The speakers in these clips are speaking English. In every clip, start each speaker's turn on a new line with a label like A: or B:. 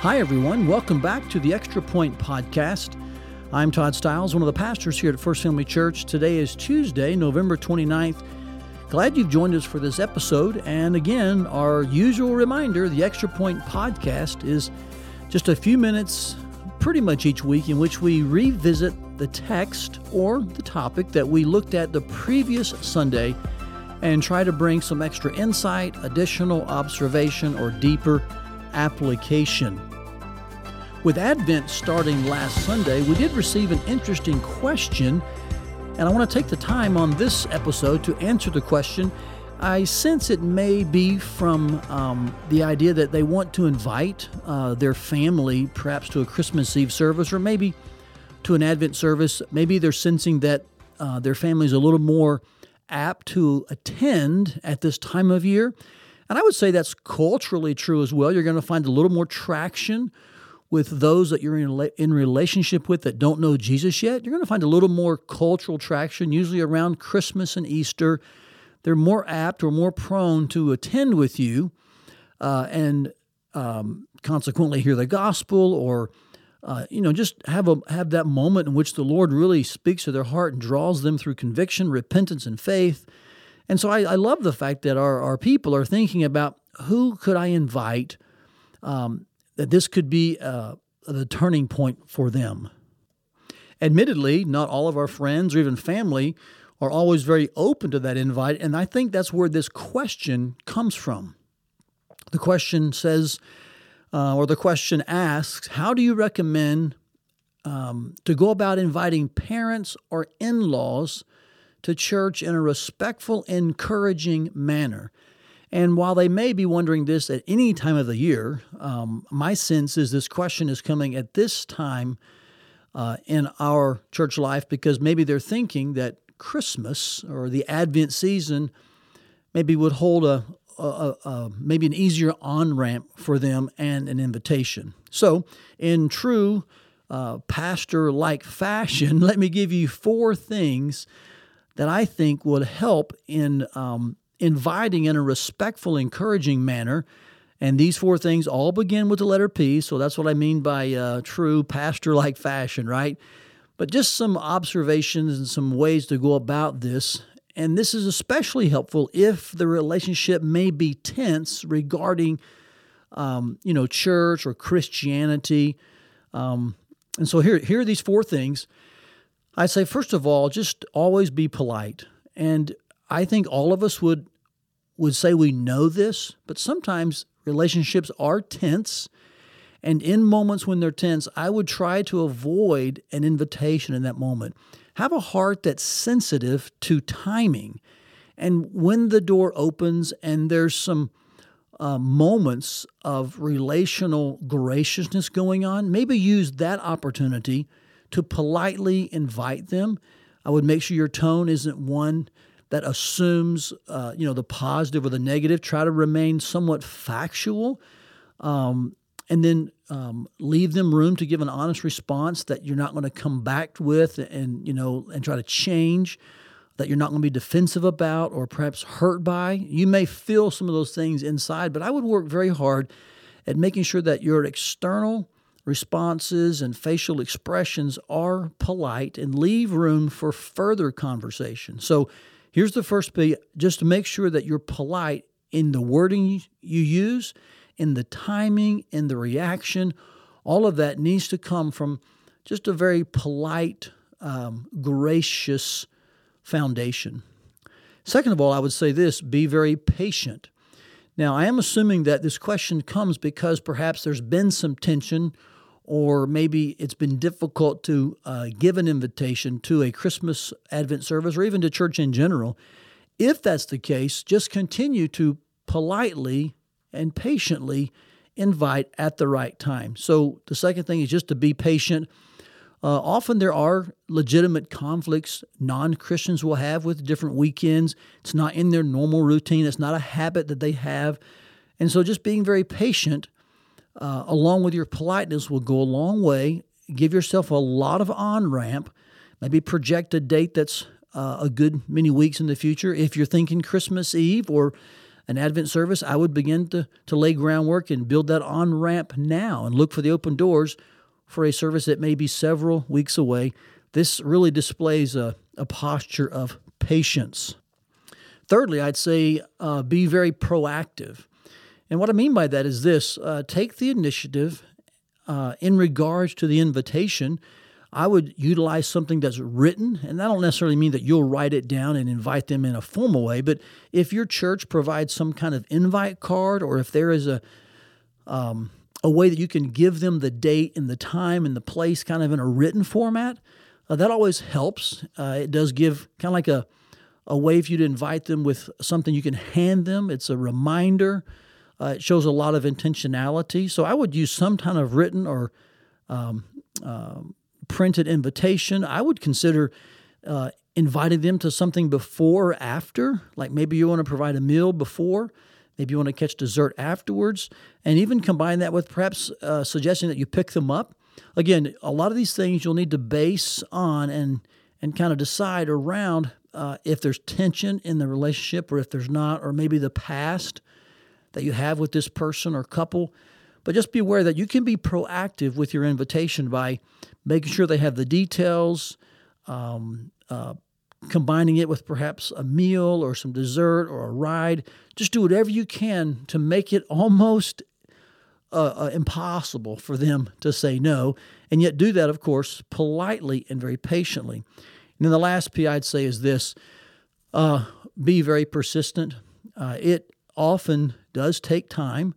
A: Hi, everyone. Welcome back to the Extra Point Podcast. I'm Todd Stiles, one of the pastors here at First Family Church. Today is Tuesday, November 29th. Glad you've joined us for this episode. And again, our usual reminder the Extra Point Podcast is just a few minutes, pretty much each week, in which we revisit the text or the topic that we looked at the previous Sunday and try to bring some extra insight, additional observation, or deeper application. With Advent starting last Sunday, we did receive an interesting question, and I want to take the time on this episode to answer the question. I sense it may be from um, the idea that they want to invite uh, their family perhaps to a Christmas Eve service or maybe to an Advent service. Maybe they're sensing that uh, their family is a little more apt to attend at this time of year. And I would say that's culturally true as well. You're going to find a little more traction with those that you're in, in relationship with that don't know Jesus yet, you're going to find a little more cultural traction, usually around Christmas and Easter. They're more apt or more prone to attend with you uh, and um, consequently hear the gospel or uh, you know, just have a have that moment in which the Lord really speaks to their heart and draws them through conviction, repentance, and faith. And so I, I love the fact that our, our people are thinking about who could I invite um, that this could be uh, the turning point for them. Admittedly, not all of our friends or even family are always very open to that invite, and I think that's where this question comes from. The question says, uh, or the question asks, how do you recommend um, to go about inviting parents or in laws to church in a respectful, encouraging manner? And while they may be wondering this at any time of the year, um, my sense is this question is coming at this time uh, in our church life because maybe they're thinking that Christmas or the Advent season maybe would hold a, a, a maybe an easier on ramp for them and an invitation. So, in true uh, pastor like fashion, let me give you four things that I think would help in um, inviting in a respectful, encouraging manner. And these four things all begin with the letter P. So that's what I mean by uh, true pastor like fashion, right? But just some observations and some ways to go about this. And this is especially helpful if the relationship may be tense regarding, um, you know, church or Christianity. Um, and so here, here are these four things. I'd say, first of all, just always be polite. And I think all of us would would say we know this, but sometimes relationships are tense. And in moments when they're tense, I would try to avoid an invitation in that moment. Have a heart that's sensitive to timing. And when the door opens and there's some uh, moments of relational graciousness going on, maybe use that opportunity to politely invite them. I would make sure your tone isn't one that assumes uh, you know the positive or the negative. Try to remain somewhat factual, um, and then um, leave them room to give an honest response that you're not going to come back with and you know and try to change. That you're not going to be defensive about or perhaps hurt by. You may feel some of those things inside, but I would work very hard at making sure that your external responses and facial expressions are polite and leave room for further conversation. So Here's the first bit just to make sure that you're polite in the wording you use, in the timing, in the reaction. All of that needs to come from just a very polite, um, gracious foundation. Second of all, I would say this be very patient. Now, I am assuming that this question comes because perhaps there's been some tension or maybe it's been difficult to uh, give an invitation to a Christmas Advent service or even to church in general, if that's the case, just continue to politely and patiently invite at the right time. So the second thing is just to be patient. Uh, often there are legitimate conflicts non Christians will have with different weekends. It's not in their normal routine, it's not a habit that they have. And so just being very patient uh, along with your politeness, will go a long way. Give yourself a lot of on ramp. Maybe project a date that's uh, a good many weeks in the future. If you're thinking Christmas Eve or an Advent service, I would begin to, to lay groundwork and build that on ramp now and look for the open doors for a service that may be several weeks away. This really displays a, a posture of patience. Thirdly, I'd say uh, be very proactive. And what I mean by that is this uh, take the initiative uh, in regards to the invitation. I would utilize something that's written, and that don't necessarily mean that you'll write it down and invite them in a formal way. But if your church provides some kind of invite card, or if there is a um, a way that you can give them the date and the time and the place, kind of in a written format, uh, that always helps. Uh, it does give kind of like a a way for you to invite them with something you can hand them. It's a reminder. Uh, it shows a lot of intentionality. So I would use some kind of written or um, uh, printed invitation. I would consider uh, inviting them to something before or after. Like maybe you want to provide a meal before. Maybe you want to catch dessert afterwards, and even combine that with perhaps uh, suggesting that you pick them up. Again, a lot of these things you'll need to base on and and kind of decide around uh, if there's tension in the relationship or if there's not, or maybe the past that you have with this person or couple. But just be aware that you can be proactive with your invitation by making sure they have the details, um, uh, combining it with perhaps a meal or some dessert or a ride. Just do whatever you can to make it almost uh, uh, impossible for them to say no, and yet do that, of course, politely and very patiently. And then the last P I'd say is this uh, be very persistent. Uh, it often does take time,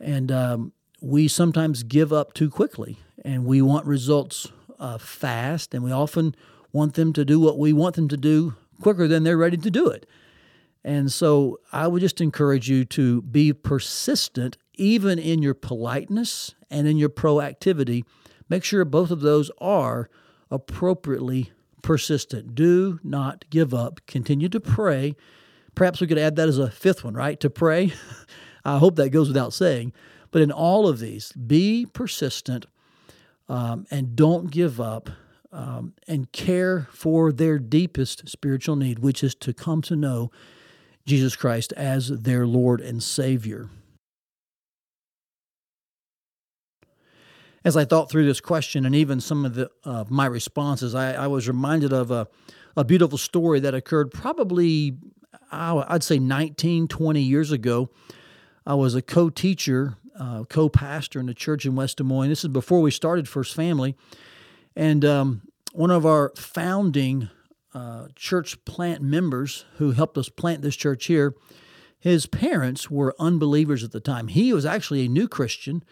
A: and um, we sometimes give up too quickly, and we want results uh, fast, and we often want them to do what we want them to do quicker than they're ready to do it. And so I would just encourage you to be persistent, even in your politeness and in your proactivity. Make sure both of those are appropriately persistent. Do not give up. Continue to pray. Perhaps we could add that as a fifth one, right? To pray. I hope that goes without saying. But in all of these, be persistent um, and don't give up um, and care for their deepest spiritual need, which is to come to know Jesus Christ as their Lord and Savior. as I thought through this question and even some of the uh, my responses, I, I, was reminded of a, a beautiful story that occurred probably, I'd say 19, 20 years ago. I was a co teacher, uh, co pastor in a church in West Des Moines. This is before we started First Family. And um, one of our founding uh, church plant members who helped us plant this church here, his parents were unbelievers at the time. He was actually a new Christian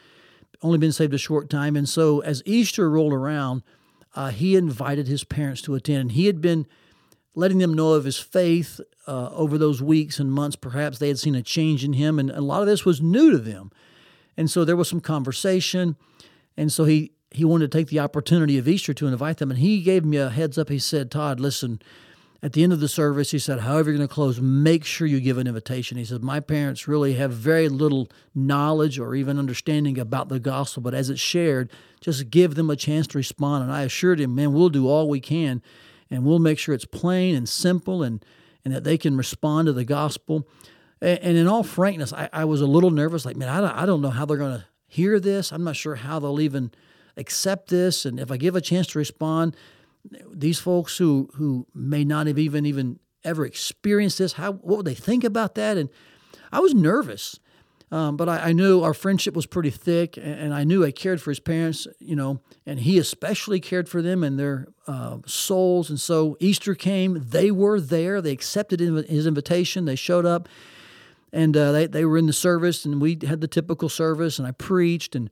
A: only been saved a short time. And so as Easter rolled around, uh, he invited his parents to attend. He had been letting them know of his faith uh, over those weeks and months. Perhaps they had seen a change in him, and a lot of this was new to them. And so there was some conversation. And so he, he wanted to take the opportunity of Easter to invite them. And he gave me a heads up. He said, Todd, listen, at the end of the service, he said, however you're going to close, make sure you give an invitation. He said, My parents really have very little knowledge or even understanding about the gospel, but as it's shared, just give them a chance to respond. And I assured him, man, we'll do all we can and we'll make sure it's plain and simple and, and that they can respond to the gospel. And, and in all frankness, I, I, was a little nervous, like, man, I don't, I don't know how they're going to hear this. I'm not sure how they'll even accept this. And if I give a chance to respond, these folks who who may not have even even ever experienced this, how what would they think about that? And I was nervous, um, but I, I, knew our friendship was pretty thick, and, and, I knew I cared for his parents, you know, and he especially cared for them and their uh, souls. And so Easter came; they were there. They accepted his invitation. They showed up, and uh, they they were in the service, and we had the typical service, and I preached and.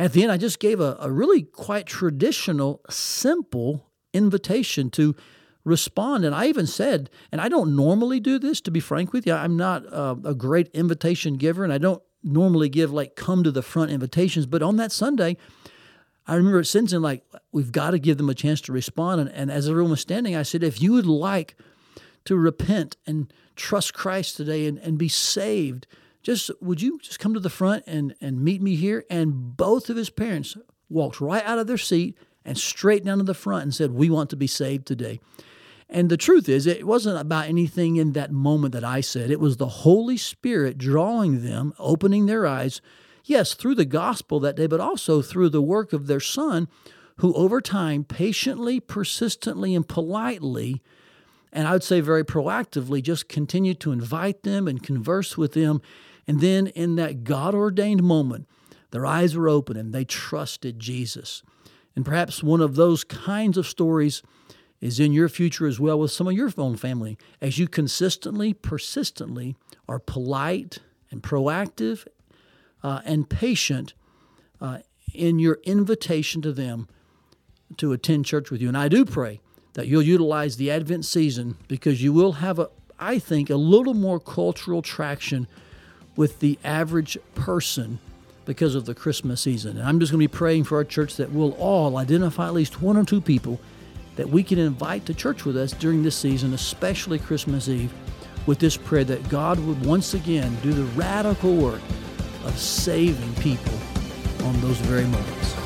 A: At the end, I just gave a, a really quite traditional, simple invitation to respond. And I even said, and I don't normally do this, to be frank with you, I'm not uh, a great invitation giver, and I don't normally give like come to the front invitations. But on that Sunday, I remember it sensing like we've got to give them a chance to respond. And, and as everyone was standing, I said, if you would like to repent and trust Christ today and, and be saved, just would you just come to the front and, and meet me here? And both of his parents walked right out of their seat and straight down to the front and said, We want to be saved today. And the truth is, it wasn't about anything in that moment that I said. It was the Holy Spirit drawing them, opening their eyes, yes, through the gospel that day, but also through the work of their son, who over time patiently, persistently, and politely, and I would say very proactively, just continued to invite them and converse with them. And then in that God ordained moment, their eyes were open and they trusted Jesus. And perhaps one of those kinds of stories is in your future as well with some of your own family as you consistently, persistently are polite and proactive uh, and patient uh, in your invitation to them to attend church with you. And I do pray that you'll utilize the Advent season because you will have, a, I think, a little more cultural traction with the average person because of the Christmas season. And I'm just going to be praying for our church that we'll all identify at least one or two people that we can invite to church with us during this season, especially Christmas Eve, with this prayer that God would once again do the radical work of saving people on those very moments.